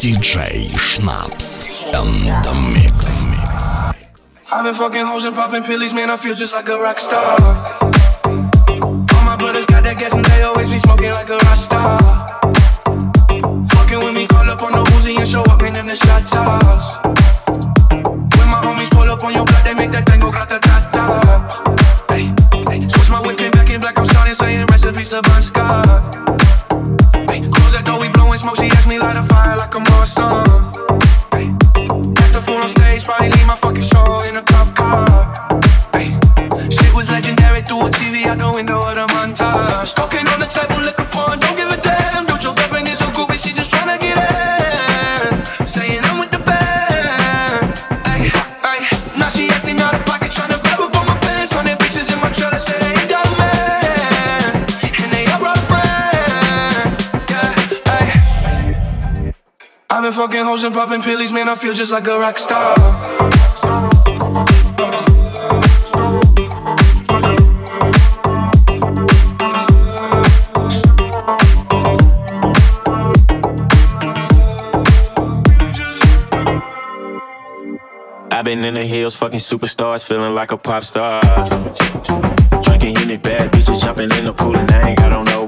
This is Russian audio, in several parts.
DJ Schnaps and the mix. I've been fucking hoes and popping pills, man. I feel just like a rock star. All my brothers got that gas and they always be smoking like a rock star. Fucking with me, call up on the Uzi and show up in them the shot toss. Hoes and popping pills, man. I feel just like a rock star. I've been in the hills, fucking superstars, feeling like a pop star. Drinking Henny, bad bitches jumping in the pool, and I ain't got no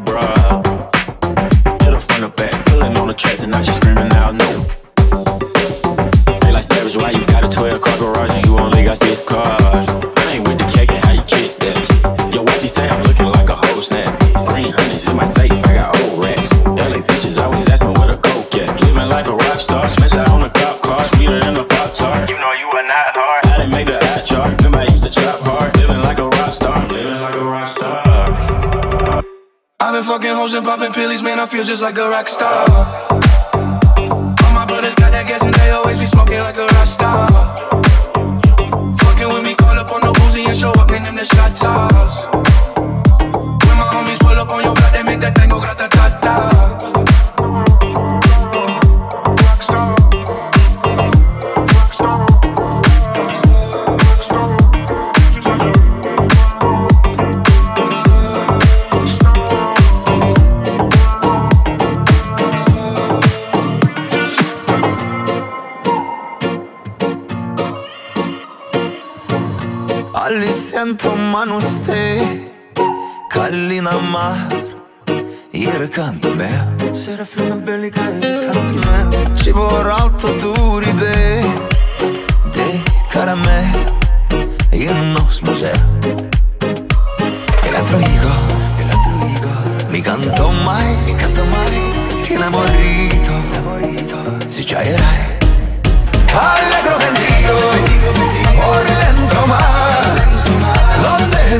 and man. I feel just like a rock star. All my brothers got that gas and they always be smoking like a rock star. Fucking with me, call up on the Uzi and show up in them the shot toss. When my homies pull up on your block, they make that thing go grata manu stai. Kallina mar Ieri accanto a me. Sera una bellica e accanto me. Ci vorrà alto duri de De caramè Io non smosè E l'altro ego E l'altro ego. Mi canto mai Mi canto mai. Innamorito. Innamorito. Si giaierai Alla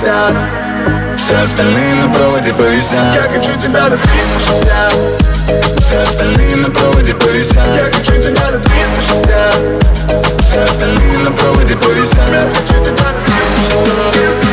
60, Все остальные на проводе повисят. Я хочу тебя до 360 Все остальные на проводе повисят. Я хочу тебя до 360 Все остальные на проводе повисят. Я хочу тебя до 360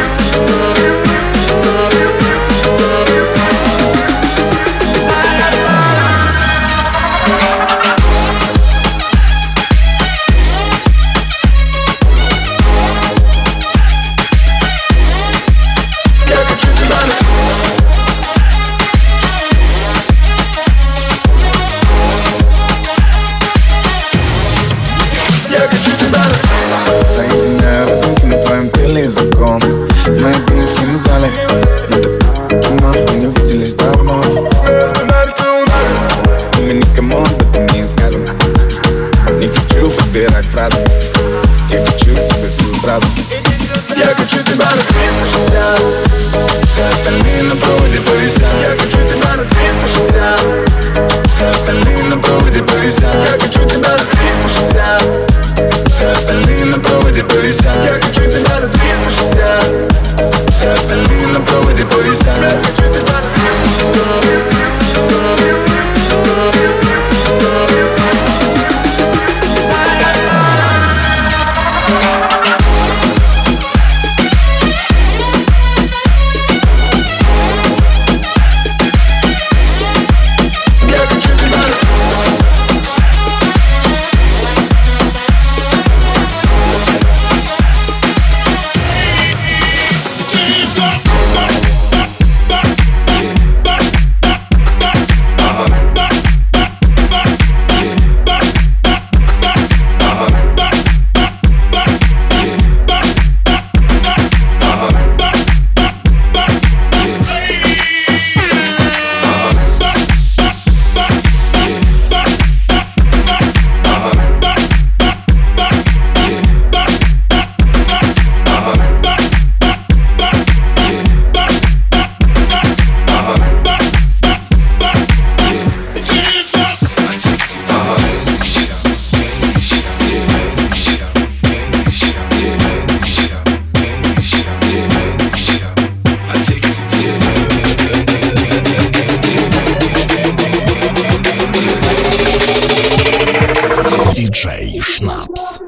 schnaps.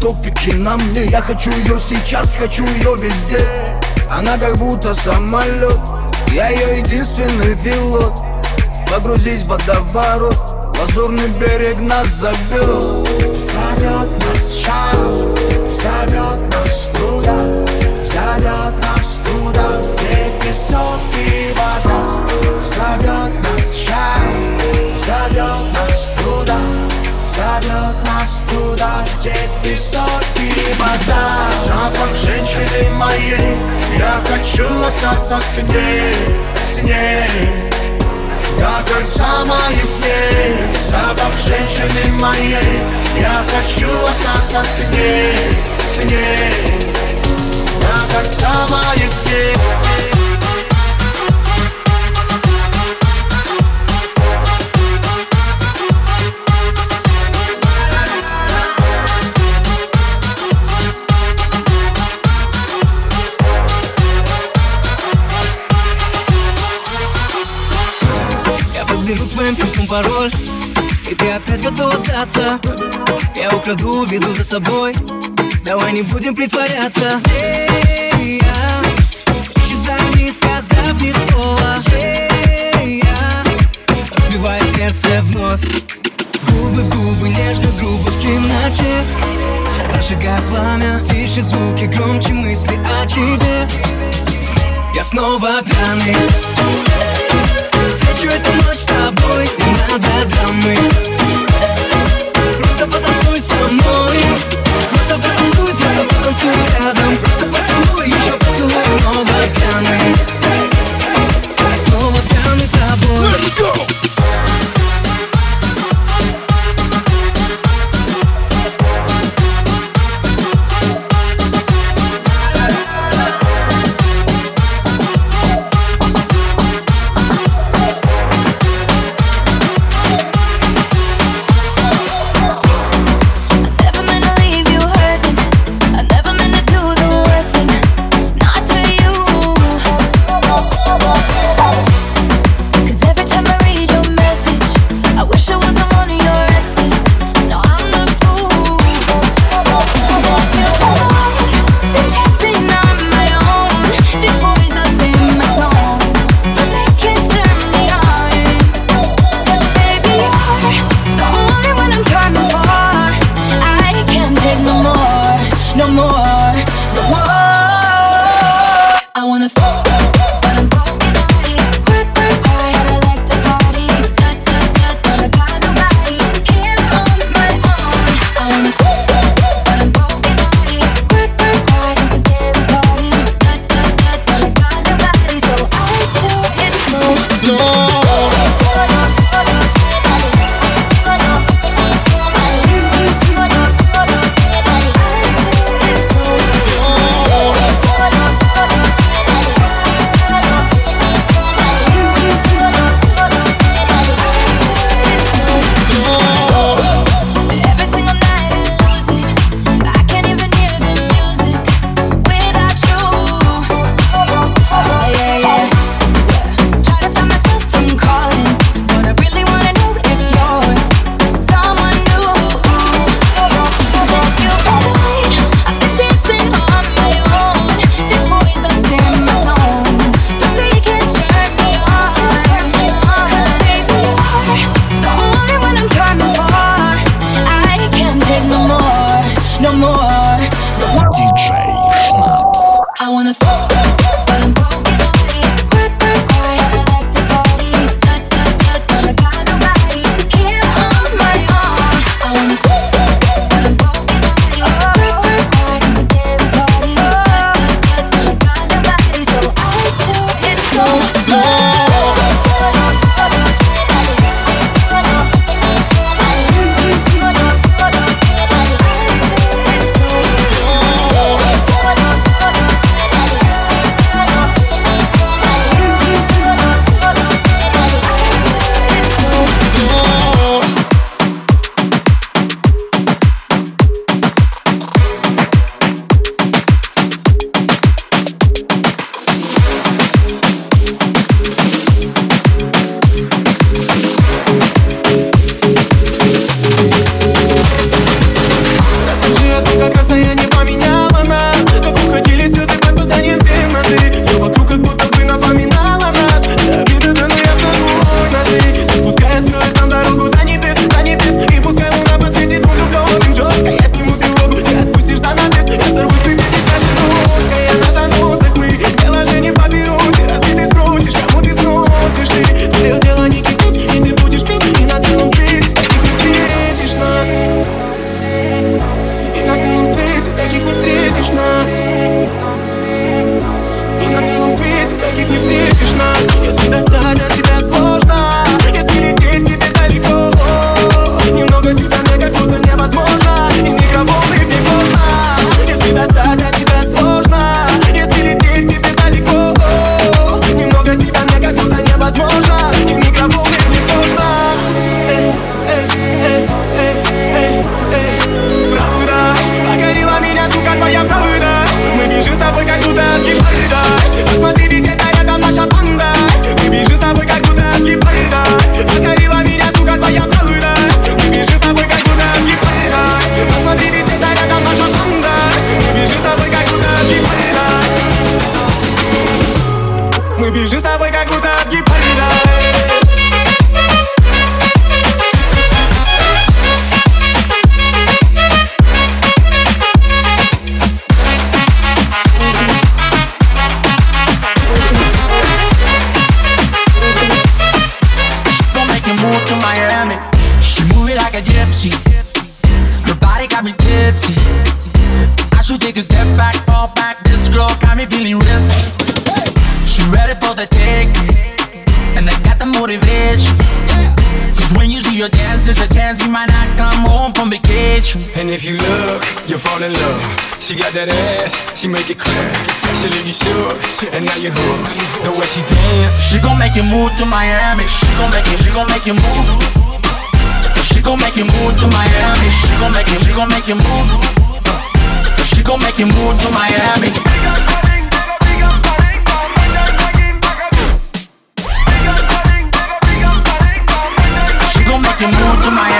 Топике на мне. Я хочу ее сейчас, хочу ее везде. Она как будто самолет Я ее единственный пилот. Погрузись в водоворот. Лазурный берег нас зовет Зовет нас шаг Зовет нас туда Зовет нас туда Где песок Зовет нас туда Где песок и вода. Запах женщины моей. Я хочу остаться с ней С ней. До конца моих дней Запах женщины моей. Я хочу остаться с ней, с ней. До конца моих дней пароль И ты опять готова сдаться Я украду, веду за собой. Давай не будем притворяться. Эй, я Исчезаю, не сказав ни слова. Эй, я Разбиваю сердце вновь. Губы, губы, нежно, грубо в темноте. Прожигая пламя Тише звуки, громче мысли о тебе. Я снова пьяный Встречу эту ночь с тобой, не надо драмы Просто потанцуй со мной. Просто потанцуй, просто потанцуй рядом. Просто поцелуй, еще поцелуй Снова пьяный. Снова пьяный тобой. встретишь got that ass, she make it clap. She leave you shook, and now you're hooked. The way she dance, She gon' make you move to Miami. She gon' make you, she gon' make you move. She gon' make you move to Miami. She gon' make you, she gon' make you move. She gon' make you move to Miami. She gon' make you move to Miami.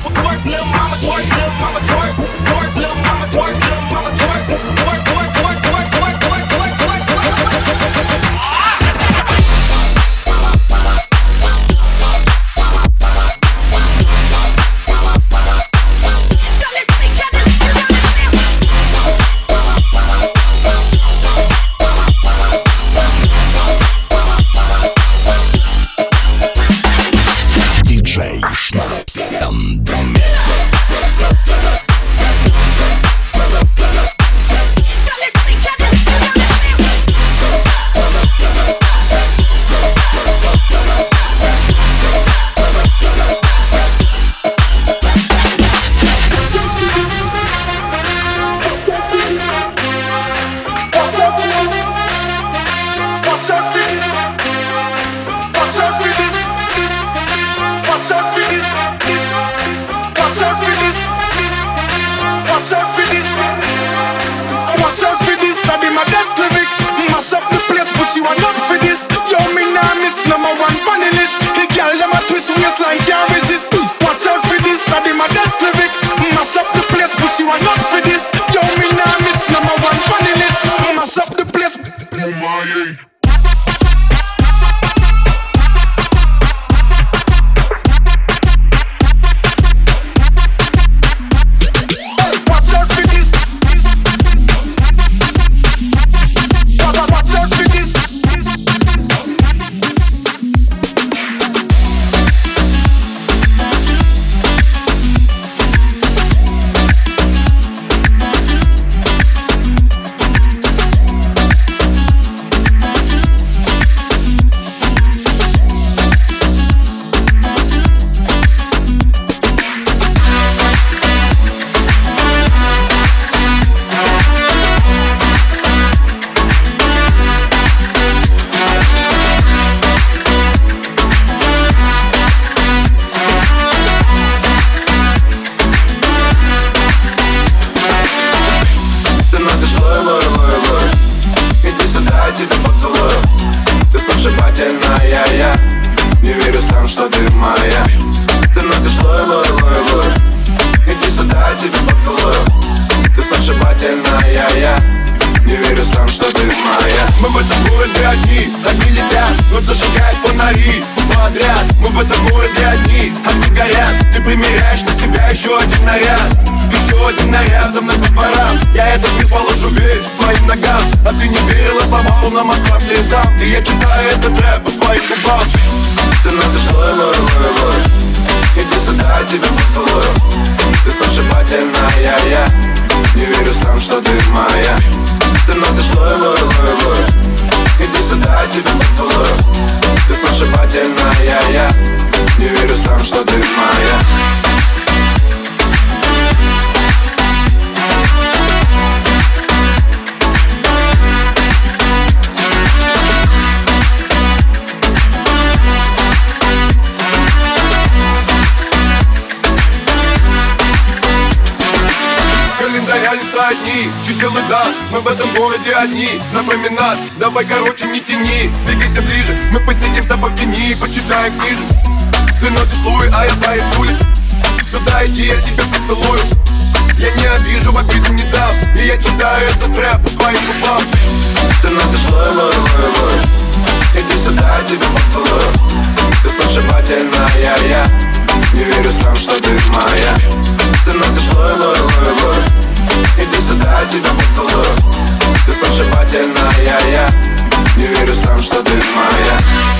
Twerk, little mama, twerk, little mama, twerk, twerk, little mama, twerk, little mama, twerk, twerk, twerk. like can't resist this. одни Напоминат, давай короче не тяни. Двигайся ближе, мы посидим с тобой в тени Почитаем книжек. Ты носишь луи, а я тает Сюда иди, я тебя поцелую. Я не обижу, в обиду не дам. И я читаю этот рэп по твоим губам. Ты носишь луи, луи, луи, луи. Иди сюда, я тебя поцелую. Ты сногсшибательная, я. Не верю сам, что ты моя. Ты носишь луи, луи, луи, луи. Иди сюда, тебя поцелую Ты сногсшибательная я. Не верю сам, что ты моя.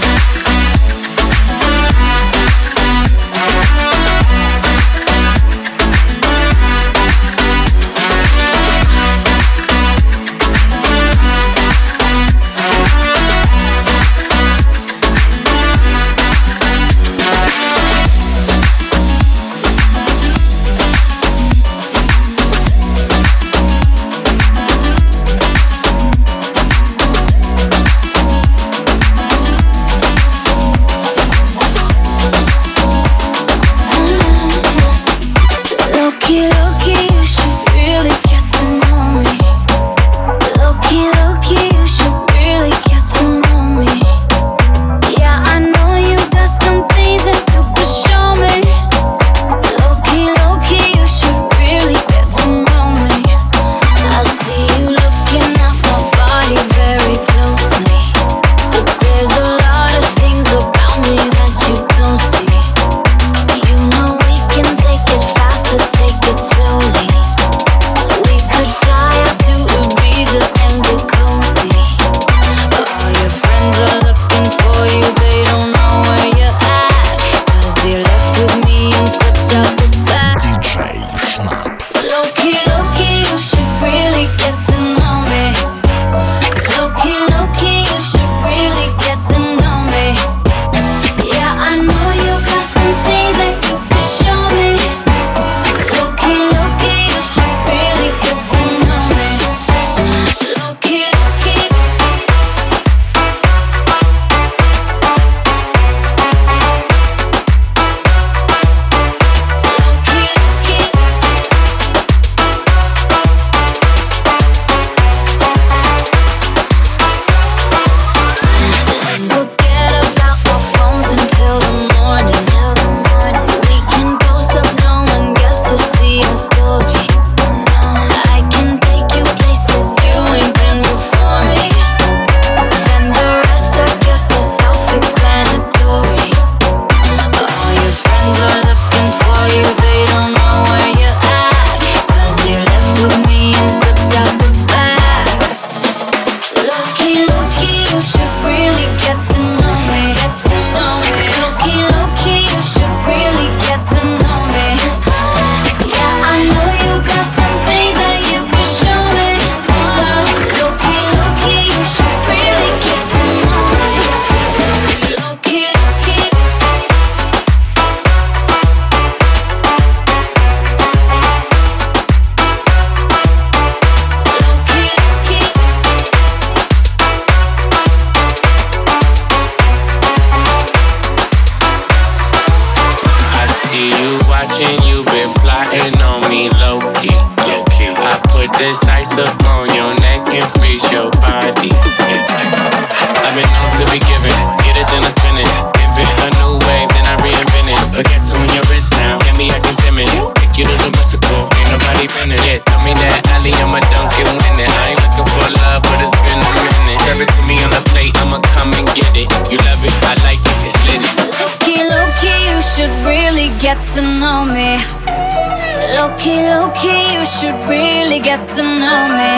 Okay, okay, you should really get to know me.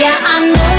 Yeah, I know.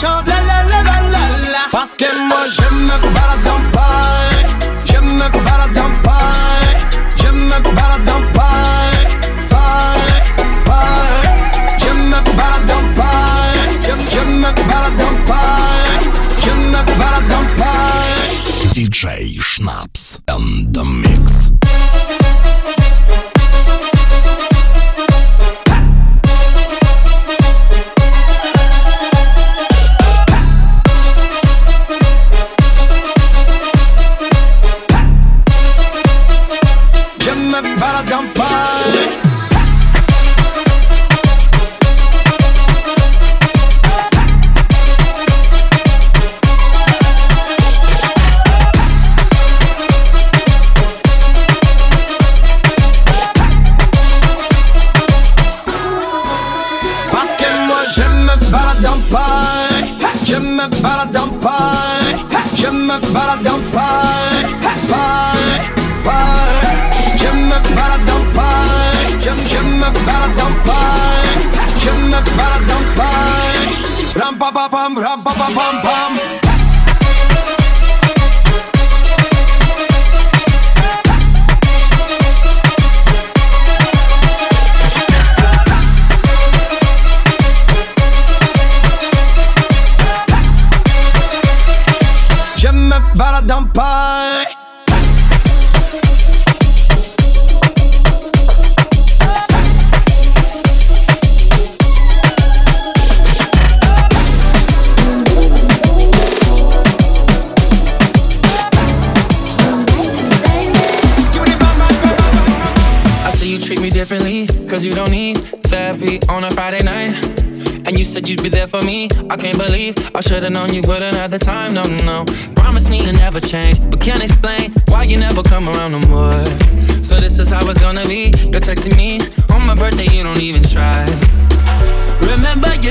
chante Parce que moi je me balade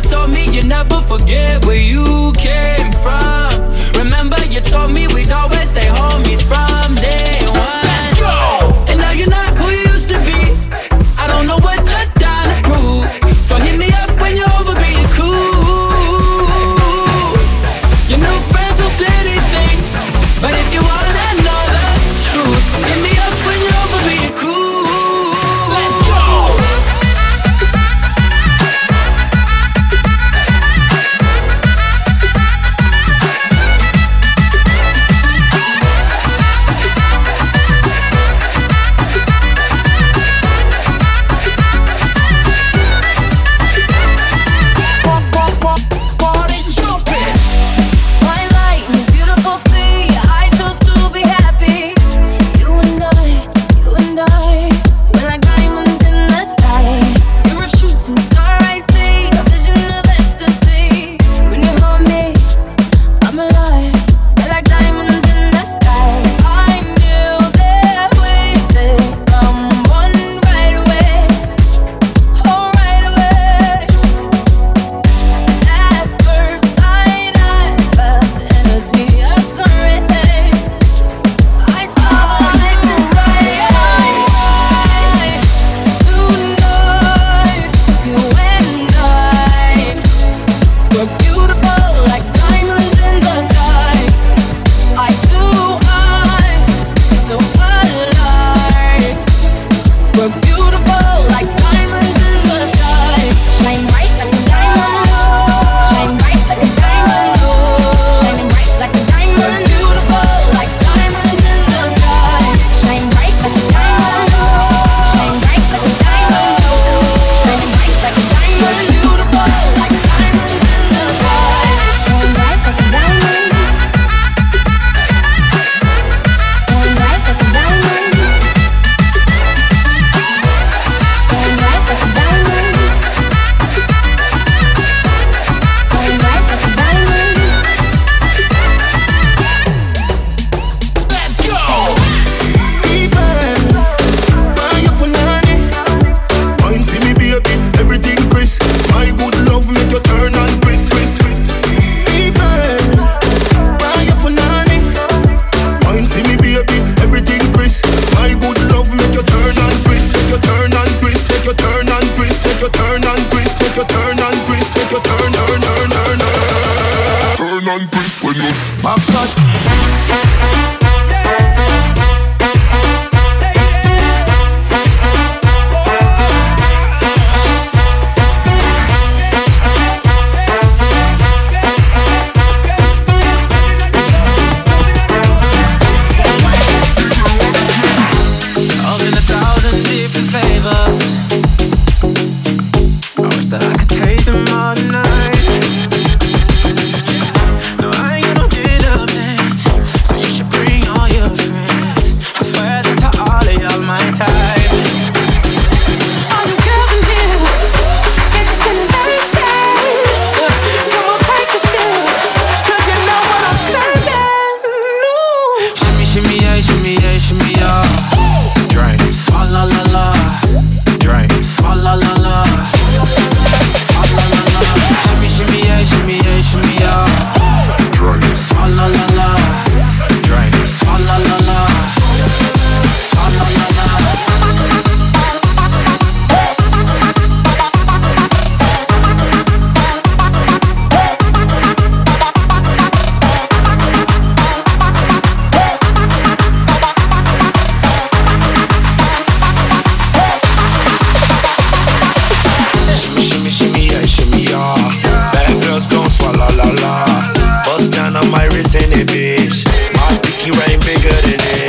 told me you never forget where you came from. Remember, you told me we'd always stay homies from. My pinky rain bigger than it.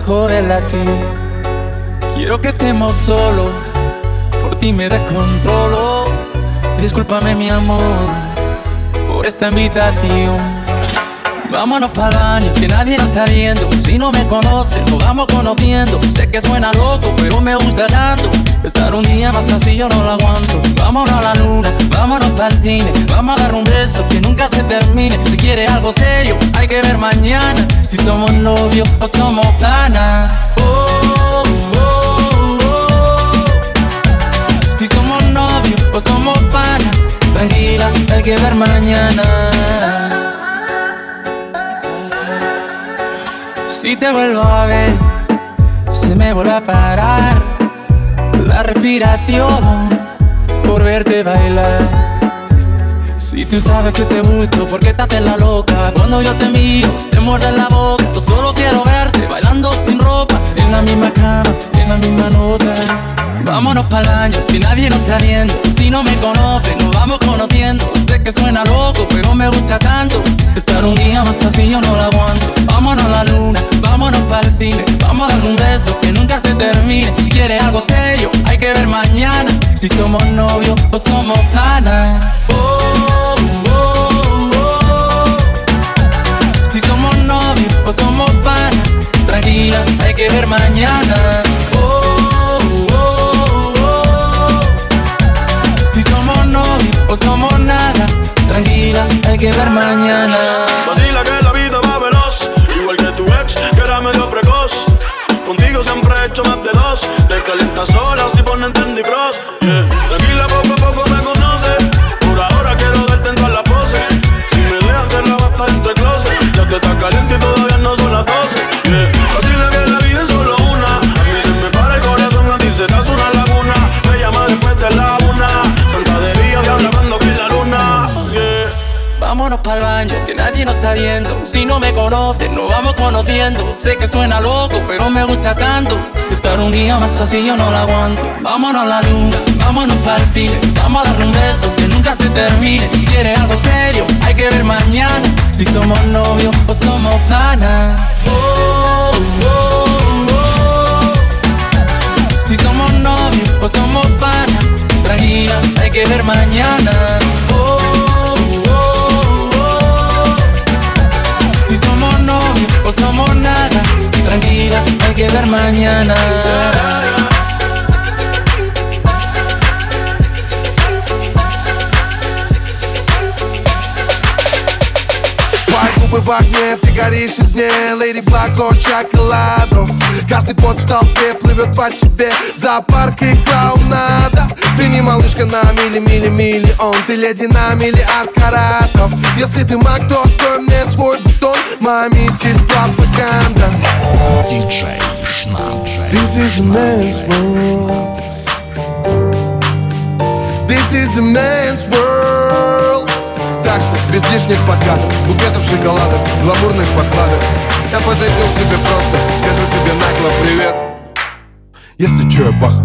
Dejó de latir. Quiero que estemos solos, por ti me descontrolo. Discúlpame mi amor por esta invitación. Vámonos para el baño, que nadie nos está viendo. Si no me conoces, nos vamos conociendo. Sé que suena loco, pero me gusta tanto. Estar un día más así yo no lo aguanto. Vámonos a la luna, vámonos para el cine. Vamos a dar un beso que nunca se termine. Si quieres algo serio, hay que ver mañana. Si somos novios o somos panas. Oh, oh, oh. Si somos novios o somos panas. Tranquila, hay que ver mañana. Si te vuelvo a ver, se me vuelve a parar la respiración por verte bailar. Si tú sabes que te gusto, ¿por qué te haces la loca? Cuando yo te miro, te muerde la boca. Yo solo quiero verte bailando sin ropa, en la misma cama, en la misma nota. Vámonos el baño, que nadie nos está viendo. Si no me conoces, nos vamos conociendo. Sé que suena loco, pero me gusta tanto. Estar un día más así yo no lo aguanto. Vámonos a la luna, vámonos para el cine. Vamos a dar un beso que nunca se termine. Si quieres algo serio, hay que ver mañana. Si somos novios o somos panas. Oh, oh, oh. Si somos novios o somos panas. Tranquila, hay que ver mañana. O somos nada. Tranquila, hay que ver mañana. Vacila que la vida va veloz, igual que tu ex, que era medio precoz. Contigo siempre he hecho más de nadie nos está viendo. Si no me conoces, nos vamos conociendo. Sé que suena loco, pero me gusta tanto. Estar un día más así yo no lo aguanto. Vámonos a la luna, vámonos para el cine. Vamos a dar un beso que nunca se termine. Si quieres algo serio, hay que ver mañana. Si somos novios o somos panas. Oh, oh, oh. Si somos novios o somos panas. Tranquila, hay que ver mañana. Novios o somos nada, tranquila, hay que ver mañana. Губы в огне, ты горишь из ней Леди Блако, шоколаду Каждый пот в толпе плывет по тебе. Зоопарк и клоунада Ты не малышка на мили-мили-миллион Ты леди на миллиард каратов. Если ты маг, то открой мне свой бутон. Моя миссис пропаганда. Диджей Шнапс. This is a man's world. This is a man's world Так что без лишних подкатов Букетов шоколадок, гламурных подкладок Я подойду к тебе просто Скажу тебе нагло привет. Если чё, я баха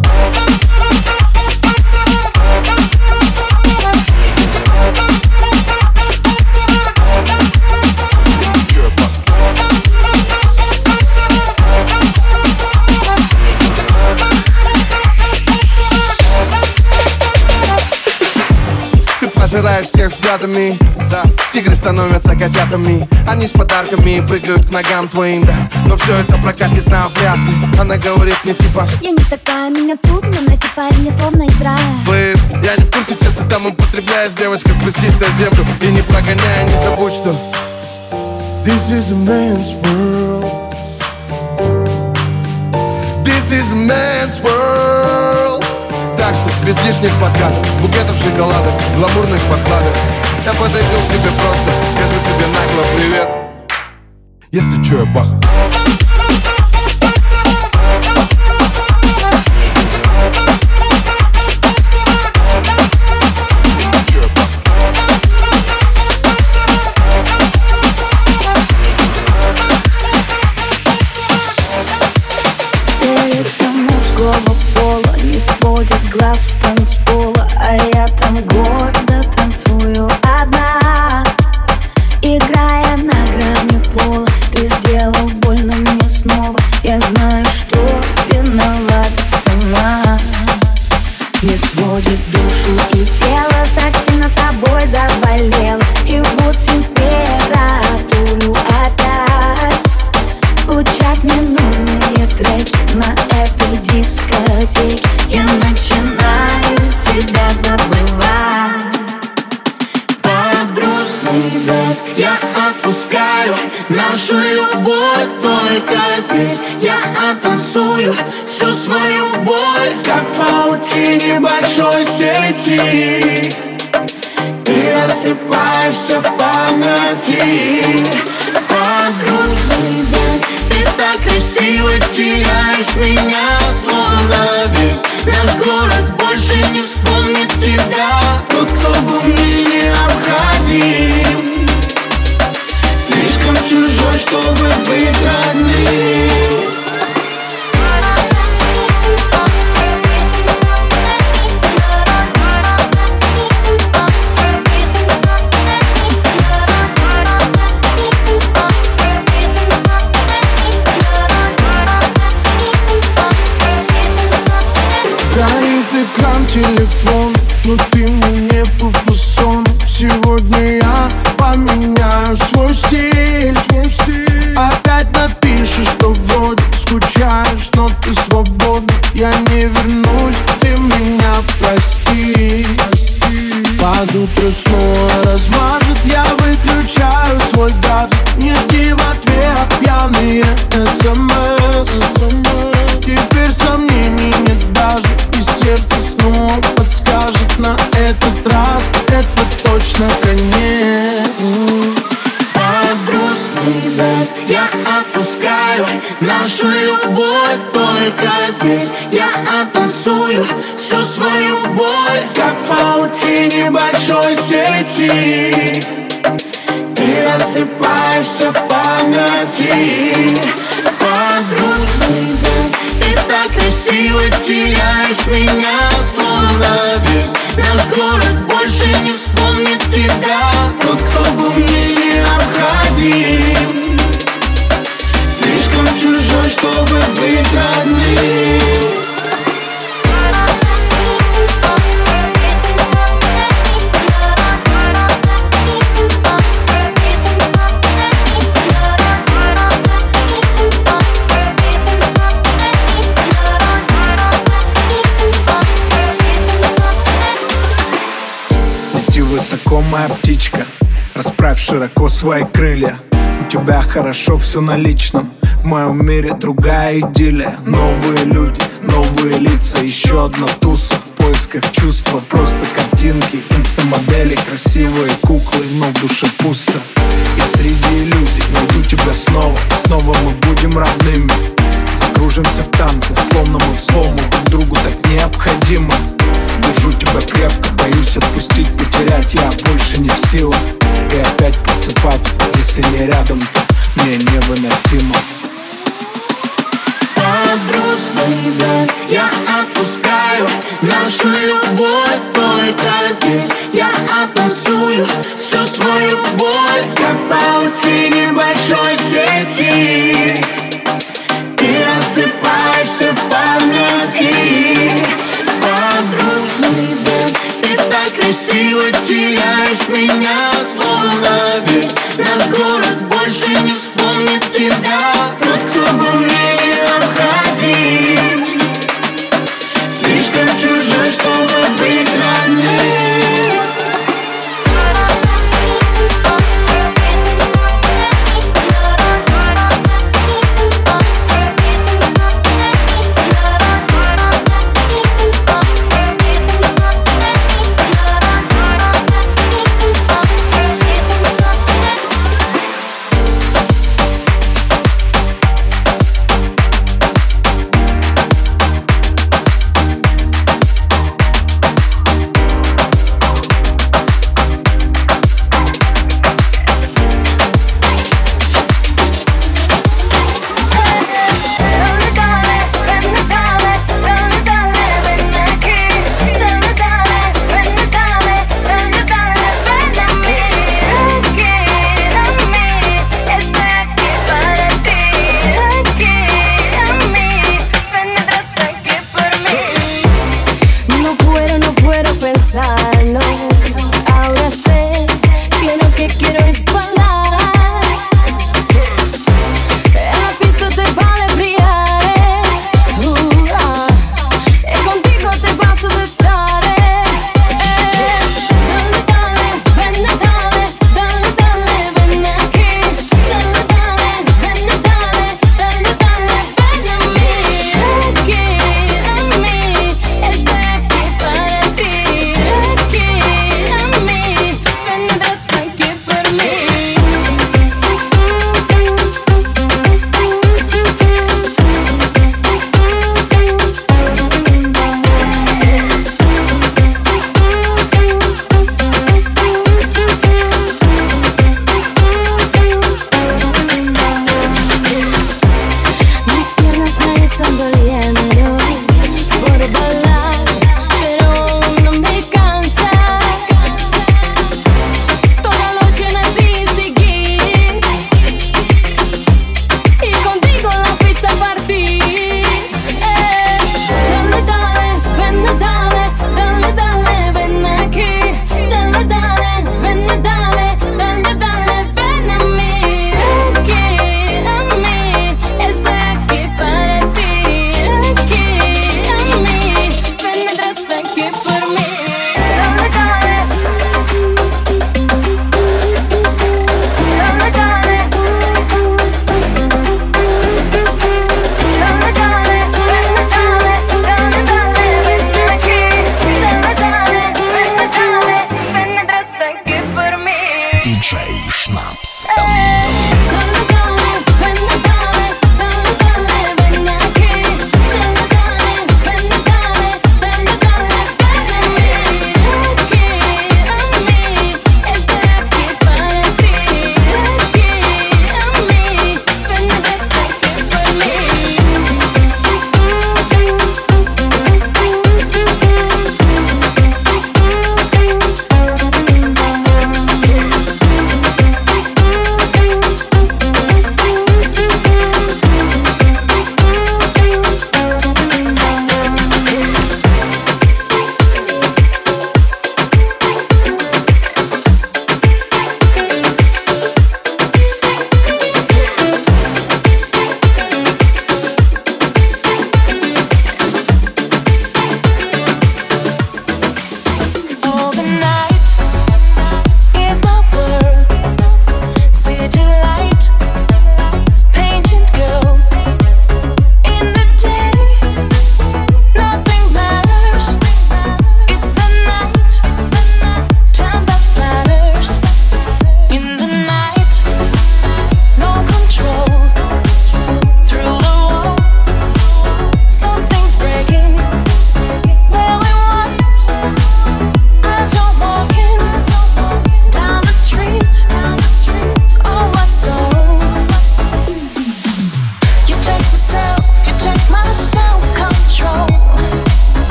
пожираешь всех взглядами. Да, тигры становятся котятами. Они с подарками прыгают к ногам твоим. Да, но все это прокатит навряд ли. Она говорит мне типа Я не такая, меня трудно найти парня, словно из рая Слышь, я не в курсе, что ты там употребляешь Девочка, спустись на землю и не прогоняй Не забудь, что This is a man's world. This is a man's world Так что без лишних подкатов Букетов шоколадок, гламурных подкладок Я подойду к тебе просто Скажу тебе нагло привет. Если чё, я баха свои крылья. У тебя хорошо все на личном. В моем мире другая идиллия. Новые люди, новые лица. Еще одна туса в поисках чувства. Просто картинки, инстамодели Красивые куклы, но в душе пусто. Я среди иллюзий найду тебя снова. Снова мы будем родными Закружимся в танце, словно мы в слому Друг другу так необходимо. Держу тебя крепко, боюсь отпустить, потерять Я больше не в силах. И опять просыпаться, если не рядом, то мне невыносимо. Под грустный дождь я отпускаю Нашу любовь только здесь. Я оттанцую всю свою боль Как в паутине большой сети красиво теряешь меня Словно весь наш город больше не вспомнит тебя